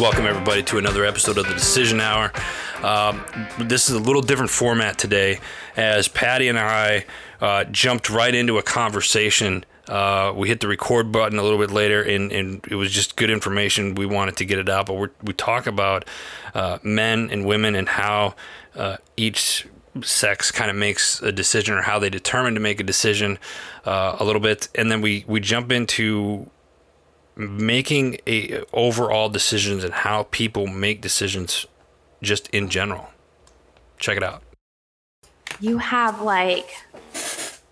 Welcome, everybody, to another episode of the Decision Hour. Um, this is a little different format today, as Patti and I uh, jumped right into a conversation. Uh, we hit the record button a little bit later, and, and, it was just good information. We wanted to get it out, but we we talk about uh, men and women and how uh, each sex kind of makes a decision or how they determine to make a decision uh, a little bit, and then we we jump into making a overall decisions and how people make decisions just in general. Check it out. You have like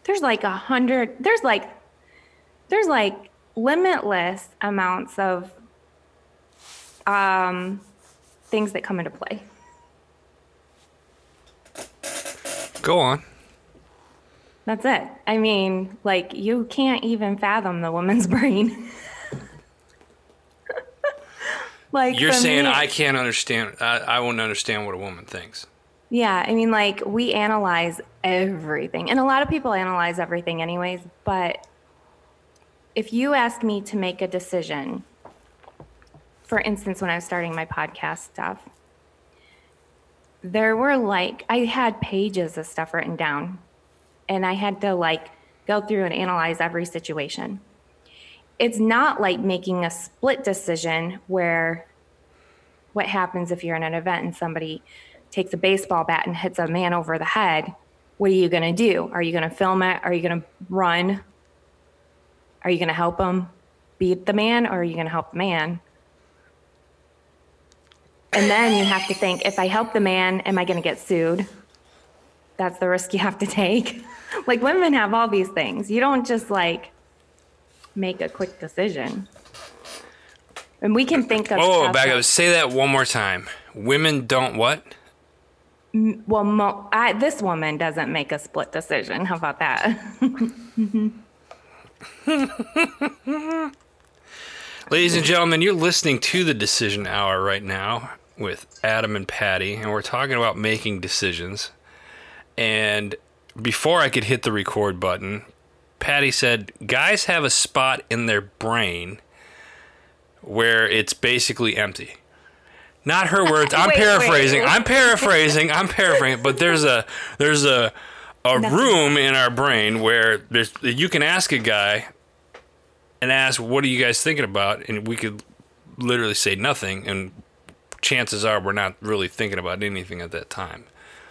there's like a hundred there's like there's like limitless amounts of um things that come into play. Go on. That's it. I mean, like you can't even fathom the woman's brain. Like you're saying, me, I can't understand. I, I won't understand what a woman thinks. Yeah, I mean, like we analyze everything, and a lot of people analyze everything, anyways. But if you ask me to make a decision, for instance, when I was starting my podcast stuff, there were like I had pages of stuff written down, and I had to like go through and analyze every situation. It's not like making a split decision where what happens if you're in an event and somebody takes a baseball bat and hits a man over the head what are you going to do? Are you going to film it? Are you going to run are you going to help him beat the man or are you going to help the man and then you have to think if i help the man am i going to get sued that's the risk you have to take like women have all these things you don't just like make a quick decision. And we can think of. Oh, back up. Say that one more time. Women don't what? Well, mo- I, this woman doesn't make a split decision. How about that? Ladies and gentlemen, you're listening to the Decision Hour right now with Adam and Patti, and we're talking about making decisions. And before I could hit the record button, Patti said, guys have a spot in their brain where it's basically empty. Not her words. I'm wait, paraphrasing. Wait. I'm paraphrasing. I'm paraphrasing. But there's a there's a a room in our brain where there's you can ask a guy and ask what are you guys thinking about and we could literally say nothing and chances are we're not really thinking about anything at that time.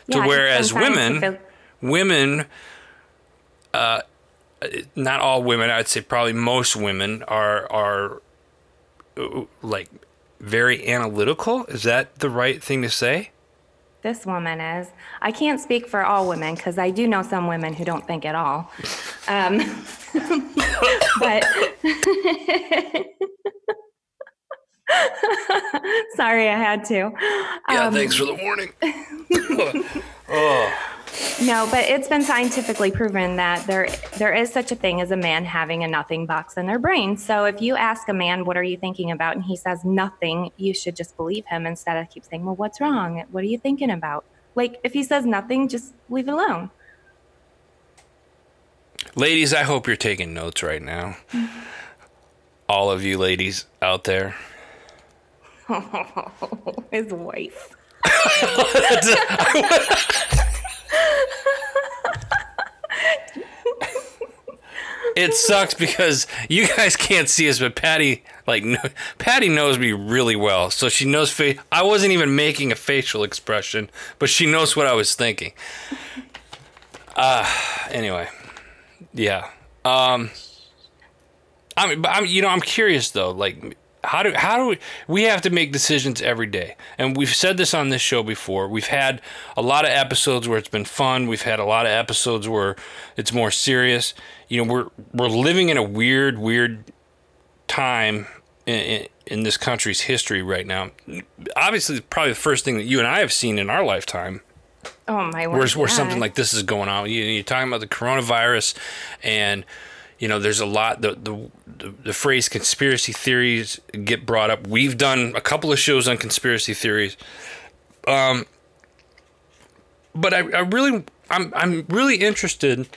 Yeah, to whereas women women uh, not all women, I'd say probably most women are are uh, like very analytical. Is that the right thing to say? This woman is. I can't speak for all women because I do know some women who don't think at all. Um, but sorry, I had to. Yeah, um, thanks for the warning. oh. No, but it's been scientifically proven that there there is such a thing as a man having a nothing box in their brain. So if you ask a man, "What are you thinking about?" and he says nothing, you should just believe him instead of keep saying, "Well, what's wrong? What are you thinking about?" Like if he says nothing, just leave it alone. Ladies, I hope you're taking notes right now. All of you ladies out there. his wife. it sucks because you guys can't see us, but Patti like no, Patti knows me really well, so she knows face. I wasn't even making a facial expression, but she knows what I was thinking. Uh anyway, yeah. Um, I mean, I'm you know I'm curious though, like how do how do we, we have to make decisions every day. And we've said this on this show before. We've had a lot of episodes where it's been fun. We've had a lot of episodes where it's more serious. You know we're we're living in a weird weird time in, in this country's history right now. Obviously probably the first thing that you and i have seen in our lifetime. Oh my word where, where something like this is going on. You, you're talking about the coronavirus and you know, there's a lot. The, the the phrase conspiracy theories get brought up. We've done a couple of shows on conspiracy theories. Um, but I, I really, I'm, I'm really interested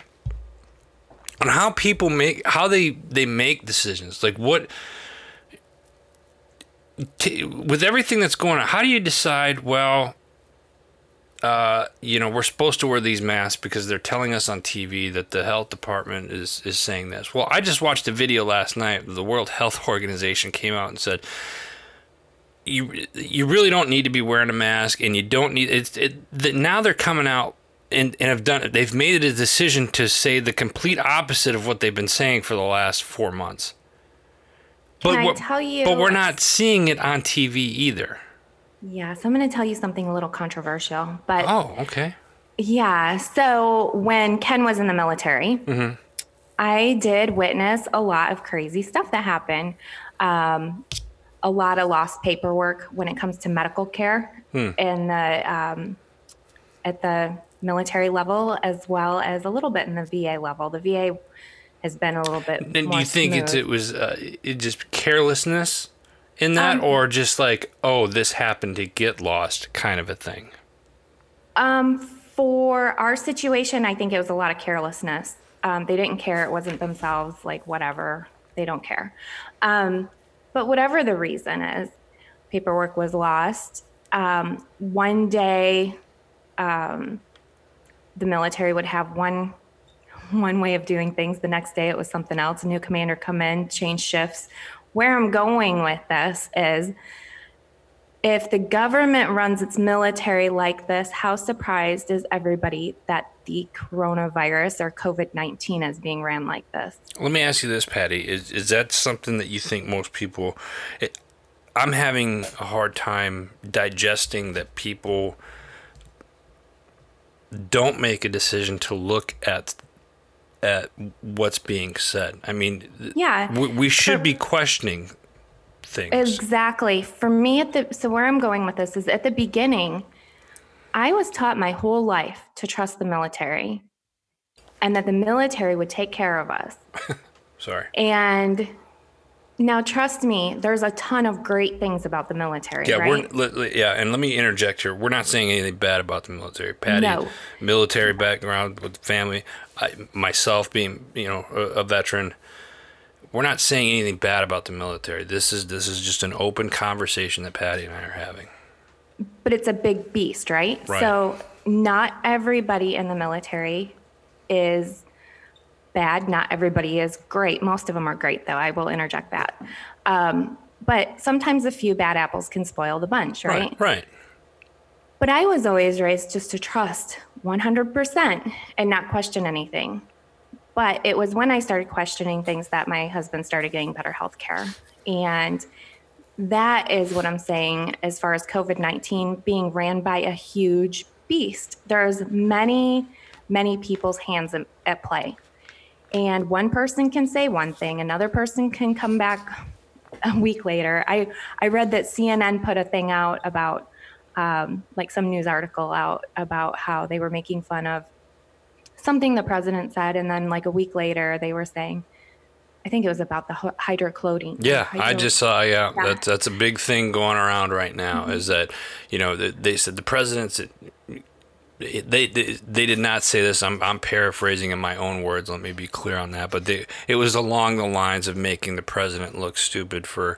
on how people make, how they, they make decisions. Like what, t- with everything that's going on, how do you decide? Well, uh, you know, we're supposed to wear these masks because they're telling us on TV that the health department is is saying this. Well, I just watched a video last night. The World Health Organization came out and said you you really don't need to be wearing a mask, and you don't need it's it. The, now they're coming out and and have done it, they've made a decision to say the complete opposite of what they've been saying for the last four months. Can But I what- tell you? but we're not seeing it on TV either. Yes, I'm going to tell you something a little controversial, but Oh, okay. Yeah. So when Ken was in the military, Mm-hmm. I did witness a lot of crazy stuff that happened. Um, a lot of lost paperwork when it comes to medical care Hmm. in the um, at the military level, as well as a little bit in the VA level. The VA has been a little bit. And do you think it's, it was uh, it just carelessness in that, Um, or just like, oh, this happened to get lost, kind of a thing? Um, for our situation, I think it was a lot of carelessness. Um, they didn't care. It wasn't themselves, like, whatever. They don't care. Um, but whatever the reason is, paperwork was lost. Um, one day, um, the military would have one one way of doing things. The next day, it was something else. A new commander come in, change shifts. Where I'm going with this is if the government runs its military like this, how surprised is everybody that the coronavirus or COVID 19 is being ran like this? Let me ask you this, Patti: is is that something that you think most people? It, I'm having a hard time digesting that people don't make a decision to look at at what's being said. I mean, Yeah. we, we should For- be questioning things. Exactly. For me, at the so where I'm going with this is at the beginning, I was taught my whole life to trust the military and that the military would take care of us. Sorry. And now, trust me, there's a ton of great things about the military, Yeah, right? we're yeah, and let me interject here. We're not saying anything bad about the military. Patti, No. military background with family, I, myself being you know a, a veteran. We're not saying anything bad about the military. This is this is just an open conversation that Patti and I are having. but it's a big beast, right? Right. So not everybody in the military is bad. Not everybody is great. Most of them are great, though. I will interject that. Um, but sometimes a few bad apples can spoil the bunch, right? Right. Right. But I was always raised just to trust 100% and not question anything. But it was when I started questioning things that my husband started getting better health care. And that is what I'm saying as far as COVID 19 being ran by a huge beast. There's many, many people's hands at play. And one person can say one thing, another person can come back a week later. I, I read that CNN put a thing out about, um, like some news article out about how they were making fun of something the president said. And then, like a week later, they were saying, I think it was about the hy- hydrochlorine. Yeah, I just saw. Yeah, Yeah. that's that's a big thing going around right now. Is that you know they, they said the president's. They, they they did not say this. I'm I'm paraphrasing in my own words. Let me be clear on that. But they, it was along the lines of making the president look stupid for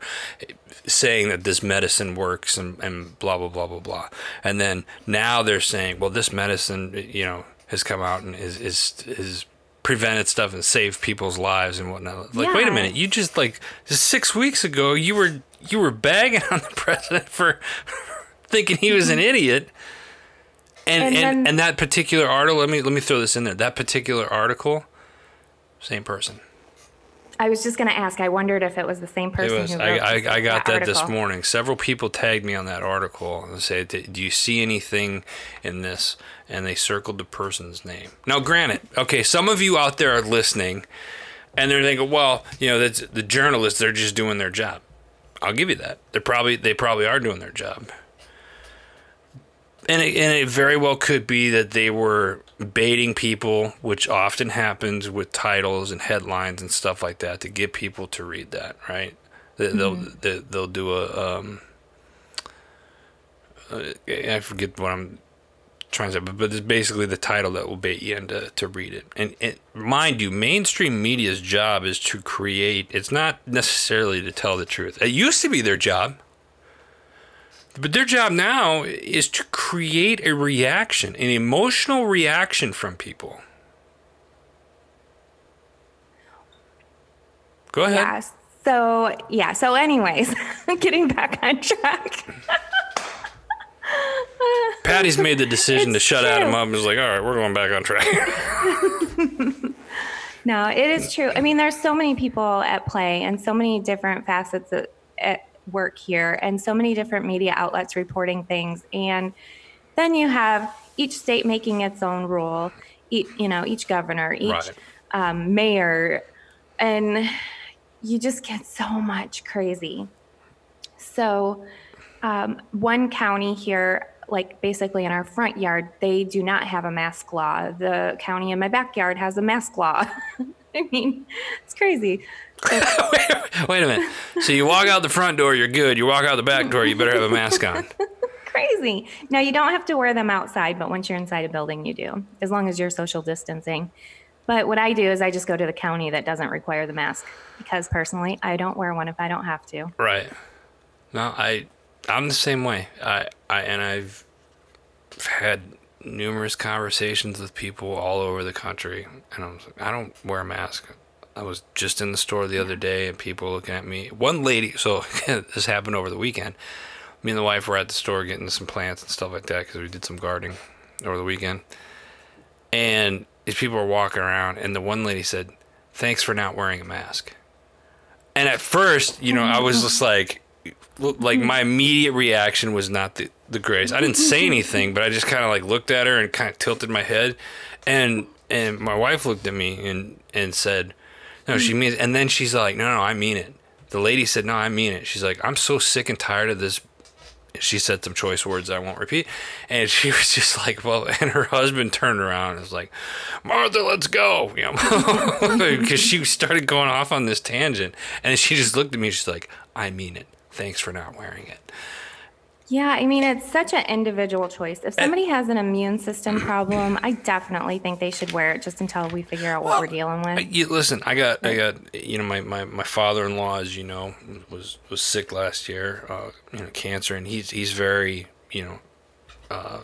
saying that this medicine works and, and blah blah blah blah blah. And then now they're saying, well, this medicine, you know, has come out and is is is prevented stuff and saved people's lives and whatnot. Like, wait a minute, you just like just six weeks ago you were you were bagging on the president for thinking he was an idiot. And And and, and, that particular article, let me let me throw this in there. That particular article, same person. I was just going to ask. I wondered if it was the same It person was. who I, wrote I, I got that this morning. Several people tagged me on that article and said, "Do do you see anything in this?" And they circled the person's name. Now, granted, okay, some of you out there are listening, and they're thinking, "Well, you know, that's the journalists. They're just doing their job." I'll give you that. They're probably they probably are doing their job. And it, and it very well could be that they were baiting people, which often happens with titles and headlines and stuff like that, to get people to read that, right? They, They'll they, they'll do a um, I forget what I'm trying to say, but, but it's basically the title that will bait you into to read it. And it, mind you, mainstream media's job is to create. It's not necessarily to tell the truth. It used to be their job. But their job now is to create a reaction, an emotional reaction from people. Go ahead. Yeah. So, yeah. So, anyways, getting back on track. Patti's made the decision to shut true. Adam up and was like, all right, we're going back on track. No, it is true. I mean, there's so many people at play and so many different facets at, at eh, work here and so many different media outlets reporting things. And then you have each state making its own rule, each, you know, each governor, each Right. um, mayor, and you just get so much crazy. So, um, one county here, like basically in our front yard, they do not have a mask law. The county in my backyard has a mask law. I mean, it's crazy. wait, wait a minute. So you walk out the front door, you're good. You walk out the back door, you better have a mask on. Crazy. Now, you don't have to wear them outside, but once you're inside a building, you do, as long as you're social distancing. But what I do is I just go to the county that doesn't require the mask because personally, I don't wear one if I don't have to. Right. No, I I'm the same way. I I and I've had numerous conversations with people all over the country and I'm like, I don't wear a mask. I was just in the store the other day and people looking at me. One lady, so this happened over the weekend. Me and the wife were at the store getting some plants and stuff like that because we did some gardening over the weekend. And these people were walking around, and the one lady said, "Thanks for not wearing a mask." And at first, you know, I was just like, like hmm. my immediate reaction was not the the greatest. I didn't say anything, but I just kind of like looked at her and kind of tilted my head, and and my wife looked at me and and said, "No, she hmm. means." And then she's like, "No, no, I mean it." The lady said, "No, I mean it." She's like, "I'm so sick and tired of this she said some choice words I won't repeat. And she was just like, well, and her husband turned around and was like, Martha, let's go. You know, because she started going off on this tangent. And she just looked at me. She's like, I mean it. Thanks for not wearing it. Yeah, I mean, it's such an individual choice. If somebody has an immune system problem, I definitely think they should wear it just until we figure out what we're dealing with. You, listen, I got, I got, you know, my, my, my father-in-law, as you know, was, was sick last year, uh, you know, cancer, and he's, he's very, you know, uh,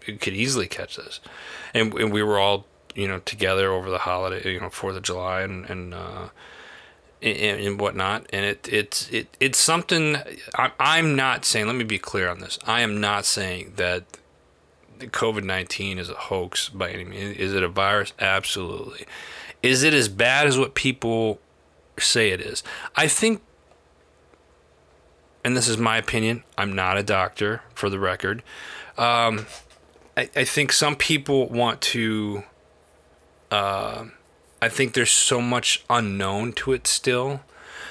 could easily catch this. And, and we were all, you know, together over the holiday, you know, Fourth of July and, and, uh, and, and whatnot. And it, it's, it, it's something I, I'm not saying, let me be clear on this. I am not saying that COVID 19 is a hoax by any means. Is it a virus? Absolutely. Is it as bad as what people say it is? I think, and this is my opinion, I'm not a doctor for the record. Um, I, I think some people want to, uh, I think there's so much unknown to it still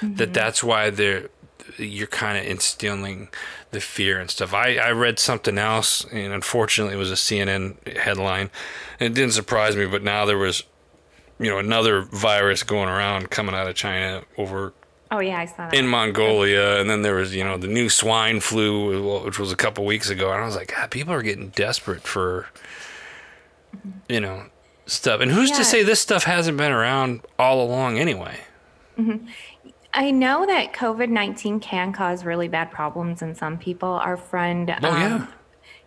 that mm-hmm. that's why they're you're kind of instilling the fear and stuff. I, I read something else, and unfortunately, it was a CNN headline, and it didn't surprise me. But now there was, you know, another virus going around coming out of China over Oh, yeah, I saw that. in Mongolia, and then there was, you know, the new swine flu, which was a couple weeks ago, and I was like, God, people are getting desperate for, mm-hmm. you know, stuff. And who's Yeah. to say this stuff hasn't been around all along anyway? I know that COVID 19 can cause really bad problems in some people. Our friend, um, Oh, yeah.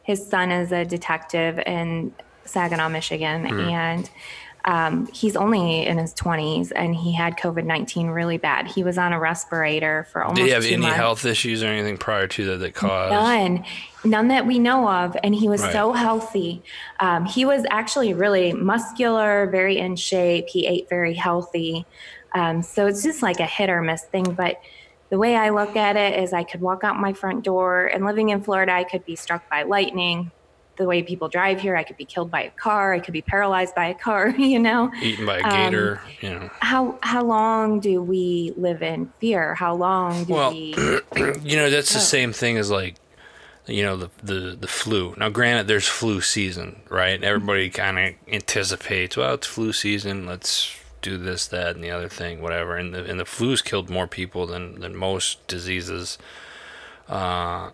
his son is a detective in Saginaw, Michigan, Hmm. and um, he's only in his 20s and he had COVID 19 really bad. He was on a respirator for almost. Did he have any months. health issues or anything prior to that that caused? None, none that we know of. And he was Right. so healthy. Um, he was actually really muscular, very in shape. He ate very healthy. Um, so it's just like a hit or miss thing. But the way I look at it is I could walk out my front door and living in Florida, I could be struck by lightning. The way people drive here, I could be killed by a car. I could be paralyzed by a car, you know? Eaten by a Um, gator, you know. How, how long do we live in fear? How long do Well, we? You know, that's the Oh. same thing as like, you know, the the the flu. Now, granted, there's flu season, right? Everybody kind of anticipates, well, it's flu season. Let's do this, that, and the other thing, whatever. And the and the flu's killed more people than than most diseases. Uh,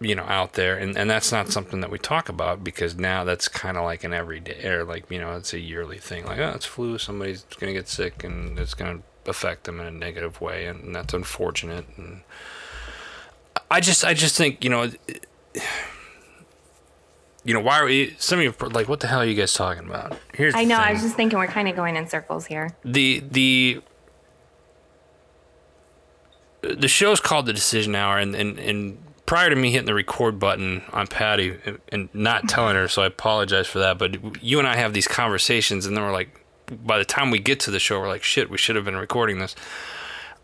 you know out there. And, and that's not something that we talk about because now that's kind of like an everyday or like you know it's a yearly thing. Like oh it's flu somebody's gonna get sick and it's gonna affect them in a negative way and that's unfortunate. And i just i just think you know you know why are we some of you like what the hell are you guys talking about? Here's i know i was just thinking we're kind of going in circles here. The the the show's called the decision hour and and, and prior to me hitting the record button on Patti and not telling her, so I apologize for that. But you and I have these conversations, and then we're like, by the time we get to the show, we're like, shit, we should have been recording this.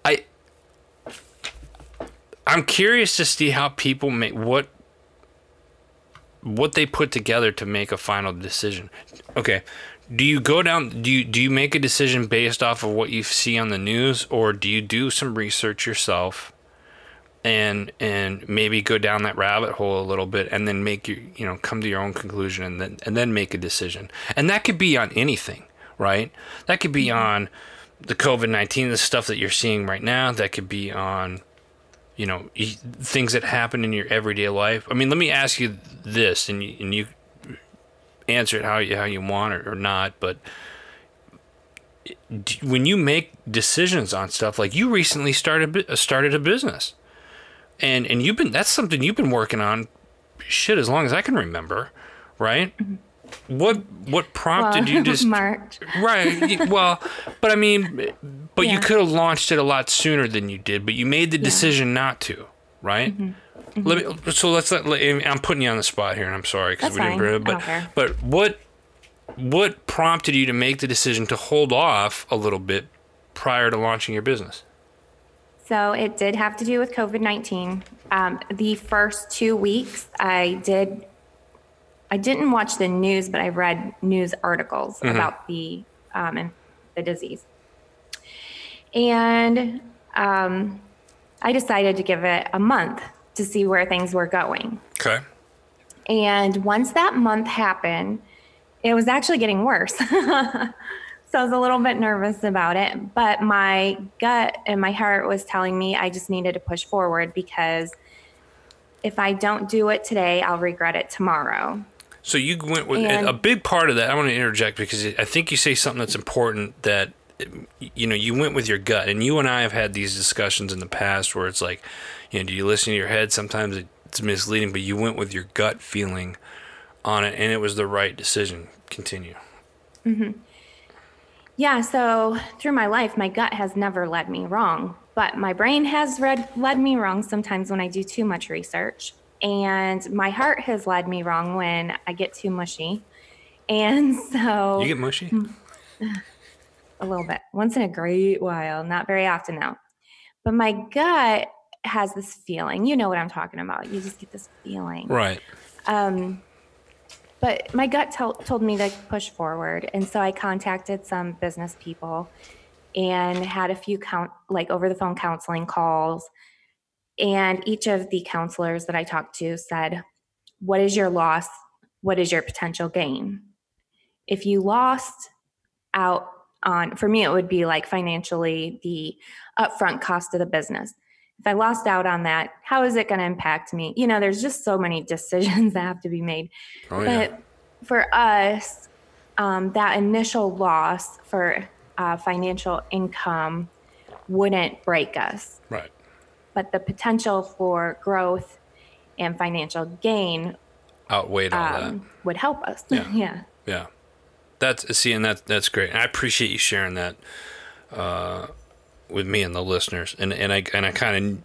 I, I'm curious to see how people make what what they put together to make a final decision. Okay, do you go down? Do you do you make a decision based off of what you see on the news, or do you do some research yourself? And and maybe go down that rabbit hole a little bit and then make your you know come to your own conclusion and then and then make a decision. And that could be on anything right? That could be on the covid-19 the stuff that you're seeing right now. That could be on you know things that happen in your everyday life. I mean let me ask you this and you, and you answer it how you how you want it or not but when you make decisions on stuff like you recently started started a business and and you've been that's something you've been working on shit as long as I can remember, right? Mm-hmm. What what prompted well, you just March? Right. Well, but I mean, but yeah. you could have launched it a lot sooner than you did, but you made the decision yeah. not to, right? Mm-hmm. Mm-hmm. Let me. So let's. Let, I'm putting you on the spot here, and I'm sorry because we didn't bring it. But but what what prompted you to make the decision to hold off a little bit prior to launching your business? So it did have to do with COVID 19. Um, the first two weeks, I did. I didn't watch the news, but I read news articles mm-hmm. about the um, the disease, and um, I decided to give it a month to see where things were going. Okay. And once that month happened, it was actually getting worse. So I was a little bit nervous about it, but my gut and my heart was telling me I just needed to push forward because if I don't do it today, I'll regret it tomorrow. So you went with and, a big part of that. I want to interject because I think you say something that's important that you know you went with your gut, and you and I have had these discussions in the past where it's like, you know, do you listen to your head? Sometimes it's misleading, but you went with your gut feeling on it, and it was the right decision. Continue. Mm-hmm. Yeah, so through my life, my gut has never led me wrong, but my brain has read, led me wrong sometimes when I do too much research. And my heart has led me wrong when I get too mushy. And so. You get mushy? A little bit. Once in a great while, not very often now. But my gut has this feeling. You know what I'm talking about. You just get this feeling. Right. Um, but my gut t- told me to push forward. And so I contacted some business people and had a few count like over the phone counseling calls. And each of the counselors that I talked to said, What is your loss? What is your potential gain? If you lost out on, for me, it would be like financially the upfront cost of the business if I lost out on that, how is it going to impact me? You know, there's just so many decisions that have to be made. Oh, but yeah. for us, um, that initial loss for uh, financial income wouldn't break us. Right. But the potential for growth and financial gain outweighed all um, that. Would help us. Yeah. yeah. Yeah. That's see, and that that's great. I appreciate you sharing that. Uh, with me and the listeners, and and I and I kind of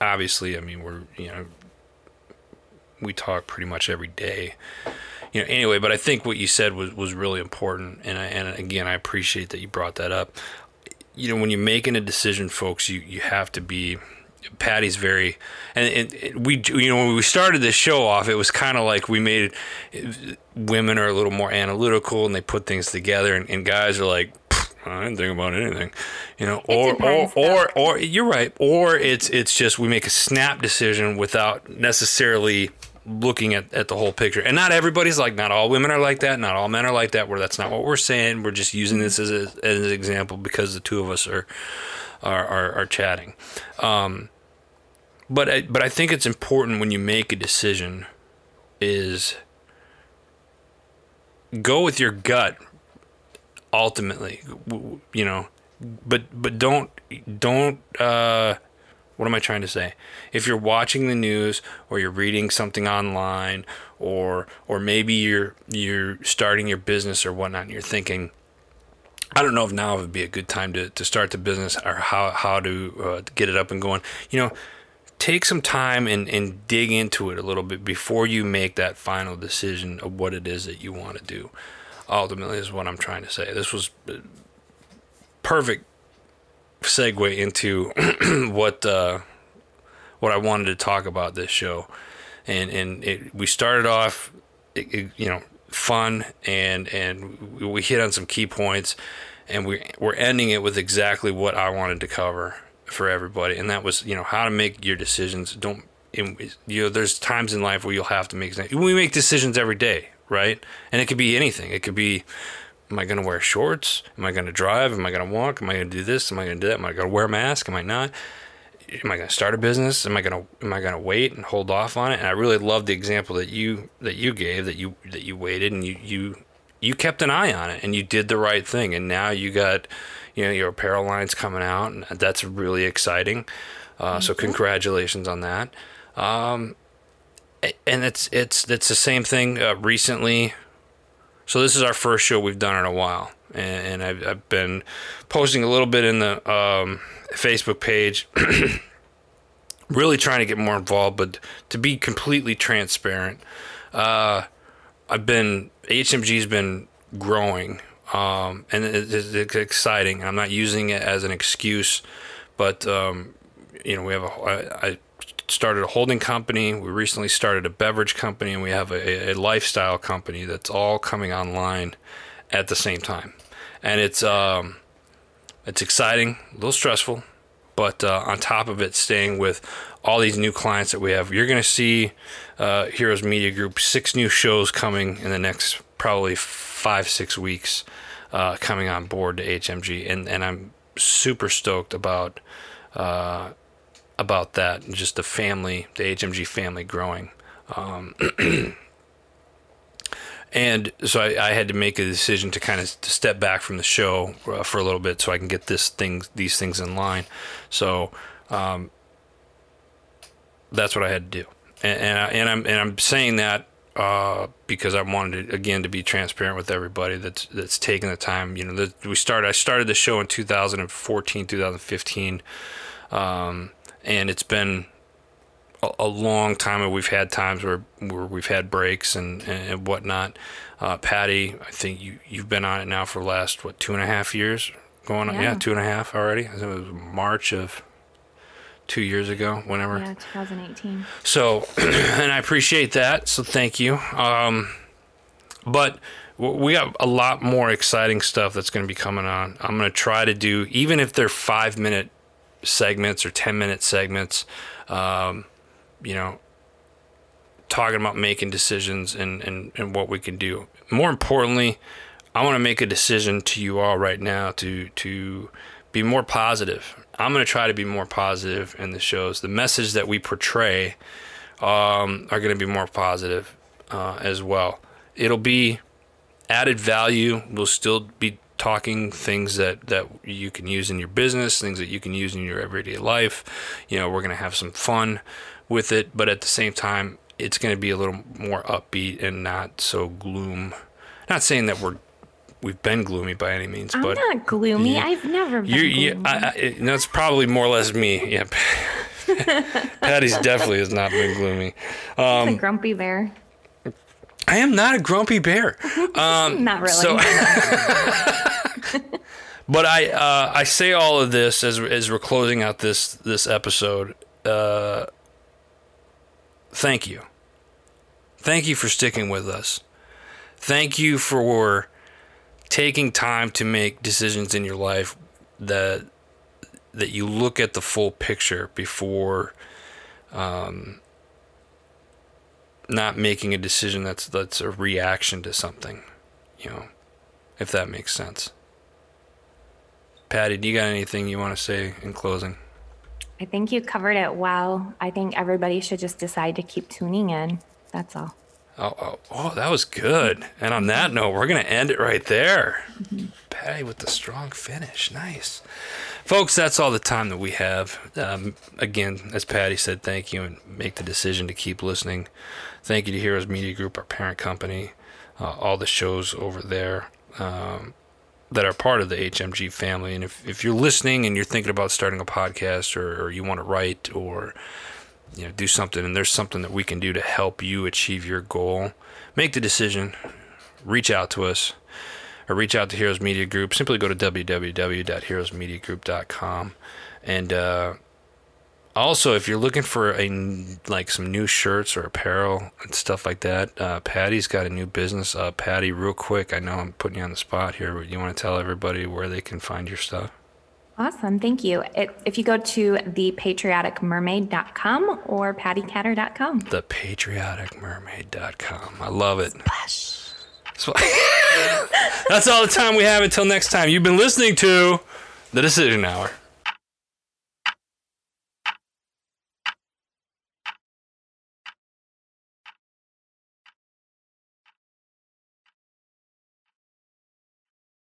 obviously, I mean, we're you know we talk pretty much every day, you know. Anyway, but I think what you said was was really important, and I, and again, I appreciate that you brought that up. You know, when you're making a decision, folks, you you have to be. Patti's very, and, and we, you know, when we started this show off, it was kind of like we made it, women are a little more analytical and they put things together, and, and guys are like, I didn't think about anything, you know. Or or, or or you're right. Or it's it's just we make a snap decision without necessarily looking at, at the whole picture. And not everybody's like not all women are like that, not all men are like that. Where that's not what we're saying. We're just using this as, a, as an example because the two of us are are are, are chatting. Um, but I, but I think it's important when you make a decision is go with your gut ultimately you know but but don't don't uh what am I trying to say? If you're watching the news or you're reading something online or or maybe you're you're starting your business or whatnot and you're thinking, I don't know if now would be a good time to, to start the business or how, how to uh, get it up and going. You know, take some time and, and dig into it a little bit before you make that final decision of what it is that you want to do. Ultimately, is what I'm trying to say. This was perfect segue into what uh, what I wanted to talk about this show, and and it, we started off, it, it, you know, fun and and we hit on some key points, and we we're ending it with exactly what I wanted to cover for everybody, and that was you know how to make your decisions. Don't you know? There's times in life where you'll have to make. We make decisions every day, right? And it could be anything. It could be Am I going to wear shorts? Am I going to drive? Am I going to walk? Am I going to do this? Am I going to do that? Am I going to wear a mask? Am I not? Am I going to start a business? Am I going to am I going to wait and hold off on it? And I really love the example that you that you gave that you that you waited and you you you kept an eye on it and you did the right thing and now you got you know your apparel lines coming out and that's really exciting. Uh, so congratulations on that. Um, and it's it's it's the same thing uh, recently so this is our first show we've done in a while, and, and I've, I've, been posting a little bit in the um, Facebook page, really trying to get more involved. But to be completely transparent, uh, I've been HMG's been growing, um, and it's, it's exciting. I'm not using it as an excuse, but um, you know we have a I, I started a holding company. We recently started a beverage company, and we have a, a lifestyle company that's all coming online at the same time. And it's um, it's exciting, a little stressful, but uh, on top of it, staying with all these new clients that we have. You're going to see uh, Heroes Media Group six new shows coming in the next probably five six weeks uh, coming on board to HMG, and and I'm super stoked about uh, about that just the family, the HMG family growing. Um, and so I, I, had to make a decision to kind of step back from the show uh, for a little bit so I can get this thing, these things in line. So um, that's what I had to do, and, and, I, and I'm and I'm saying that uh, because I wanted to, again to be transparent with everybody that's that's taking the time. You know, that we started. I started the show in 2014, 2015. Um, and it's been a, a long time. And we've had times where, where we've had breaks and, and whatnot. Uh, Patti, I think you you've been on it now for the last what two and a half years going on. Yeah, yeah two and a half already. I think it was March of two years ago, whenever. Yeah, 2018. So, and I appreciate that. So thank you. Um, but we got a lot more exciting stuff that's going to be coming on. I'm going to try to do, even if they're five minute segments or 10 minute segments, um, you know, talking about making decisions and, and, and what we can do. More importantly, I want to make a decision to you all right now to, to be more positive. I'm going to try to be more positive in the shows. The message that we portray um, are going to be more positive uh, as well. It'll be added value. We'll still be talking things that that you can use in your business, things that you can use in your everyday life. You know, we're going to have some fun with it, but at the same time, it's going to be a little more upbeat and not so gloom. Not saying that we're we've been gloomy by any means, I'm but not gloomy. You, I've never been. You, you, I, I, that's probably more or less me. Yeah, Patti's definitely has not been gloomy. Um, a grumpy bear. I am not a grumpy bear. Um, not really. So but I uh, I say all of this as as we're closing out this this episode. Uh, thank you. Thank you for sticking with us. Thank you for taking time to make decisions in your life that that you look at the full picture before um, not making a decision that's that's a reaction to something, you know, if that makes sense. Patti, do you got anything you want to say in closing? I think you covered it well. I think everybody should just decide to keep tuning in. That's all. Oh, oh, oh, that was good. And on that note, we're going to end it right there. Mm-hmm. Patti with the strong finish. Nice. Folks, that's all the time that we have. Um, again, as Patti said, thank you and make the decision to keep listening. Thank you to Heroes Media Group, our parent company, uh, all the shows over there. Um, that are part of the HMG family. And if, if you're listening and you're thinking about starting a podcast or, or you want to write or you know do something and there's something that we can do to help you achieve your goal, make the decision, reach out to us or reach out to Heroes Media Group. Simply go to www.heroesmediagroup.com and uh, also, if you're looking for a like some new shirts or apparel and stuff like that, uh, Patti's got a new business. Uh, Patti, real quick, I know I'm putting you on the spot here, but you want to tell everybody where they can find your stuff? Awesome, thank you. It, if you go to thepatrioticmermaid.com or pattikatter.com. Thepatrioticmermaid.com. I love it. Splash. That's all the time we have until next time. You've been listening to The Decision Hour.